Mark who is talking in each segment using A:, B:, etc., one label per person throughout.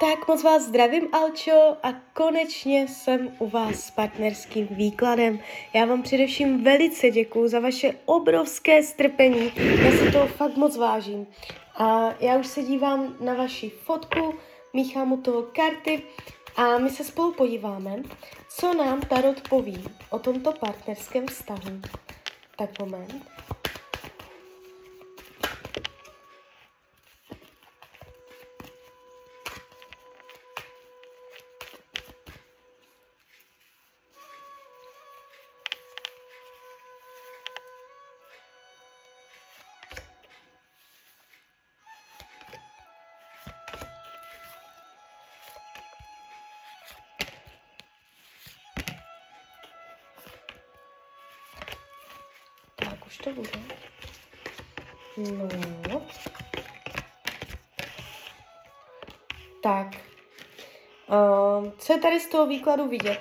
A: Tak moc vás zdravím, Alčo, a konečně jsem u vás s partnerským výkladem. Já vám především velice děkuju za vaše obrovské strpení. Já si to fakt moc vážím. A já už se dívám na vaši fotku, míchám u toho karty a my se spolu podíváme, co nám Tarot poví o tomto partnerském vztahu. Tak moment. Už to bude. No. Tak. Uh, co je tady z toho výkladu vidět?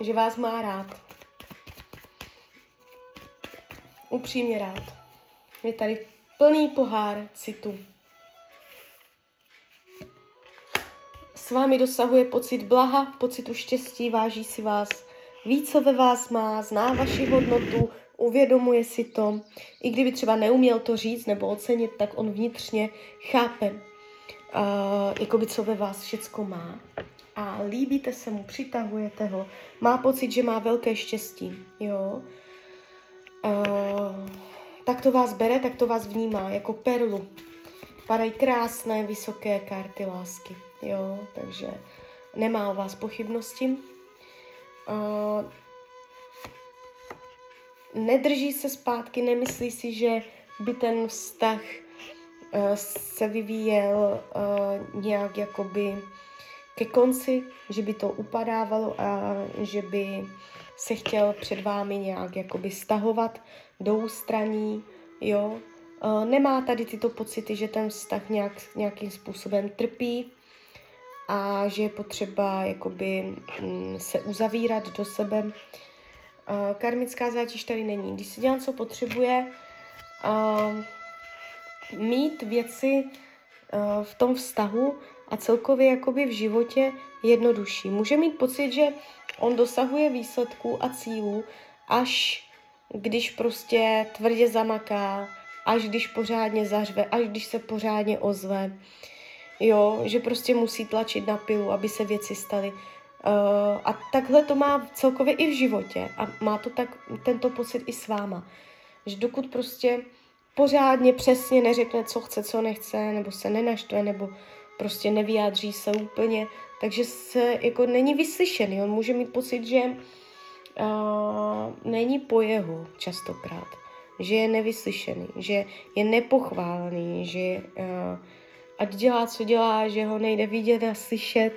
A: Že vás má rád. Upřímně rád. Je tady plný pohár citu. S vámi dosahuje pocit blaha, pocitu štěstí, váží si vás, ví, co ve vás má, zná vaši hodnotu, uvědomuje si to. I kdyby třeba neuměl to říct nebo ocenit, tak on vnitřně chápe, uh, jakoby co ve vás všecko má. A líbíte se mu, přitahujete ho, má pocit, že má velké štěstí, jo. Uh, tak to vás bere, tak to vás vnímá jako perlu. Padají krásné, vysoké karty lásky, jo, takže nemá o vás pochybnosti. Uh, nedrží se zpátky, nemyslí si, že by ten vztah uh, se vyvíjel uh, nějak jakoby ke konci, že by to upadávalo a že by se chtěl před vámi nějak jakoby stahovat do ústraní, jo. Uh, nemá tady tyto pocity, že ten vztah nějak, nějakým způsobem trpí a že je potřeba jakoby mm, se uzavírat do sebe. Uh, karmická zátěž tady není. Když si dělám, co potřebuje, uh, mít věci uh, v tom vztahu a celkově jakoby v životě jednodušší. Může mít pocit, že on dosahuje výsledků a cílů, až když prostě tvrdě zamaká, až když pořádně zařve, až když se pořádně ozve. Jo, že prostě musí tlačit na pilu, aby se věci staly. Uh, a takhle to má celkově i v životě. A má to tak tento pocit i s váma. Že dokud prostě pořádně přesně neřekne, co chce, co nechce, nebo se nenaštve, nebo prostě nevyjádří se úplně, takže se jako není vyslyšený. On může mít pocit, že uh, není po jeho častokrát, že je nevyslyšený, že je nepochválený, že uh, ať dělá, co dělá, že ho nejde vidět a slyšet.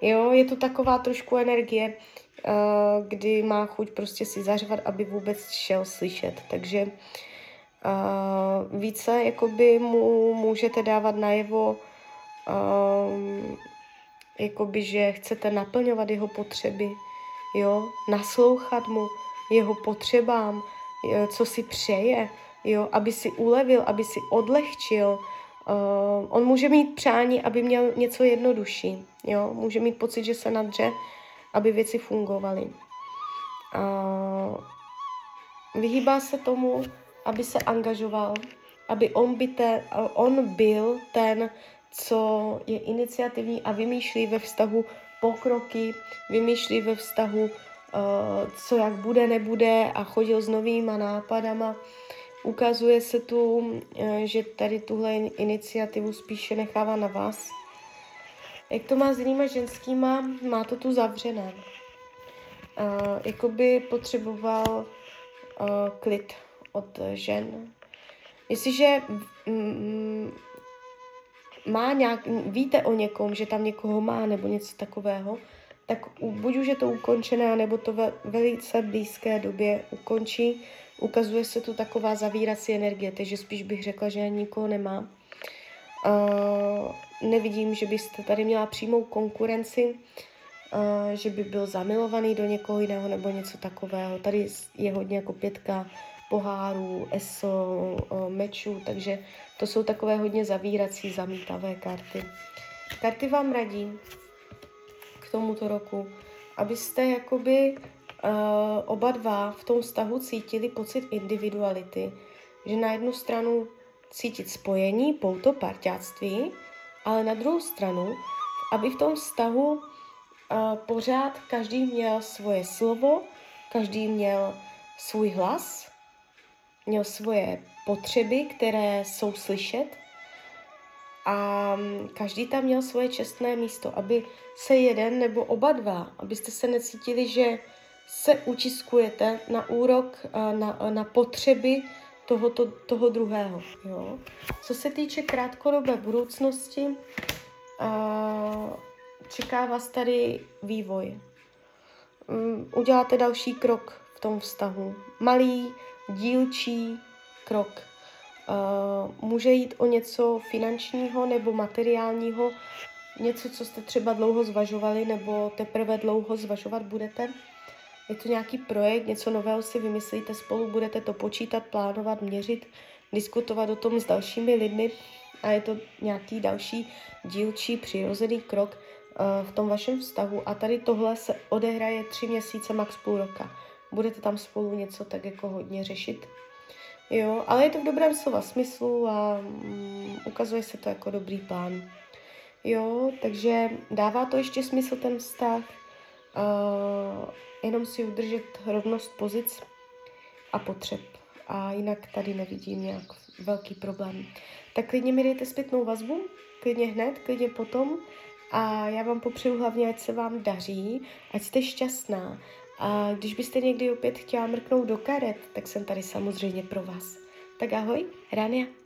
A: Jo, je to taková trošku energie, uh, kdy má chuť prostě si zařvat, aby vůbec šel slyšet. Takže uh, více jakoby mu můžete dávat najevo, um, jakoby, že chcete naplňovat jeho potřeby, jo, naslouchat mu, jeho potřebám, co si přeje, jo, aby si ulevil, aby si odlehčil. Uh, on může mít přání, aby měl něco jednodušší, jo, může mít pocit, že se nadře, aby věci fungovaly. Uh, vyhýbá se tomu, aby se angažoval, aby on, by te, on byl ten, co je iniciativní a vymýšlí ve vztahu pokroky, vymýšlí ve vztahu, uh, co jak bude, nebude a chodil s novýma nápadama. Ukazuje se tu, uh, že tady tuhle iniciativu spíše nechává na vás. Jak to má s jinýma ženskýma, má to tu zavřené. Uh, jakoby potřeboval uh, klid od žen. Jestliže mm, má nějak, víte o někom, že tam někoho má nebo něco takového, tak buď už je to ukončené, nebo to ve velice blízké době ukončí. Ukazuje se tu taková zavírací energie, takže spíš bych řekla, že nikoho nemá. Uh, nevidím, že byste tady měla přímou konkurenci, uh, že by byl zamilovaný do někoho jiného nebo něco takového. Tady je hodně jako pětka pohárů, eso, mečů, takže to jsou takové hodně zavírací, zamítavé karty. karty vám radí k tomuto roku, abyste jakoby uh, oba dva v tom vztahu cítili pocit individuality, že na jednu stranu cítit spojení, pouto, parťáctví, ale na druhou stranu, aby v tom vztahu uh, pořád každý měl svoje slovo, každý měl svůj hlas, měl svoje potřeby, které jsou slyšet a každý tam měl svoje čestné místo, aby se jeden nebo oba dva, abyste se necítili, že se utiskujete na úrok, na, na potřeby tohoto, toho druhého. Jo? Co se týče krátkodobé budoucnosti, čeká vás tady vývoj. Mm, uděláte další krok v tom vztahu. Malý, dílčí krok. Může jít o něco finančního nebo materiálního, něco, co jste třeba dlouho zvažovali nebo teprve dlouho zvažovat budete. Je to nějaký projekt, něco nového si vymyslíte spolu, budete to počítat, plánovat, měřit, diskutovat o tom s dalšími lidmi a je to nějaký další dílčí přirozený krok uh, v tom vašem vztahu. A tady tohle se odehraje tři měsíce, max půl roka. Budete tam spolu něco tak jako hodně řešit. Jo, ale je to v dobrém slova smyslu a um, ukazuje se to jako dobrý plán. Jo, takže dává to ještě smysl ten vztah. Jenom si udržet rovnost pozic a potřeb. A jinak tady nevidím nějak velký problém. Tak klidně mi dejte zpětnou vazbu, klidně hned, klidně potom. A já vám popřeju hlavně, ať se vám daří, ať jste šťastná. A když byste někdy opět chtěla mrknout do karet, tak jsem tady samozřejmě pro vás. Tak ahoj, Rania.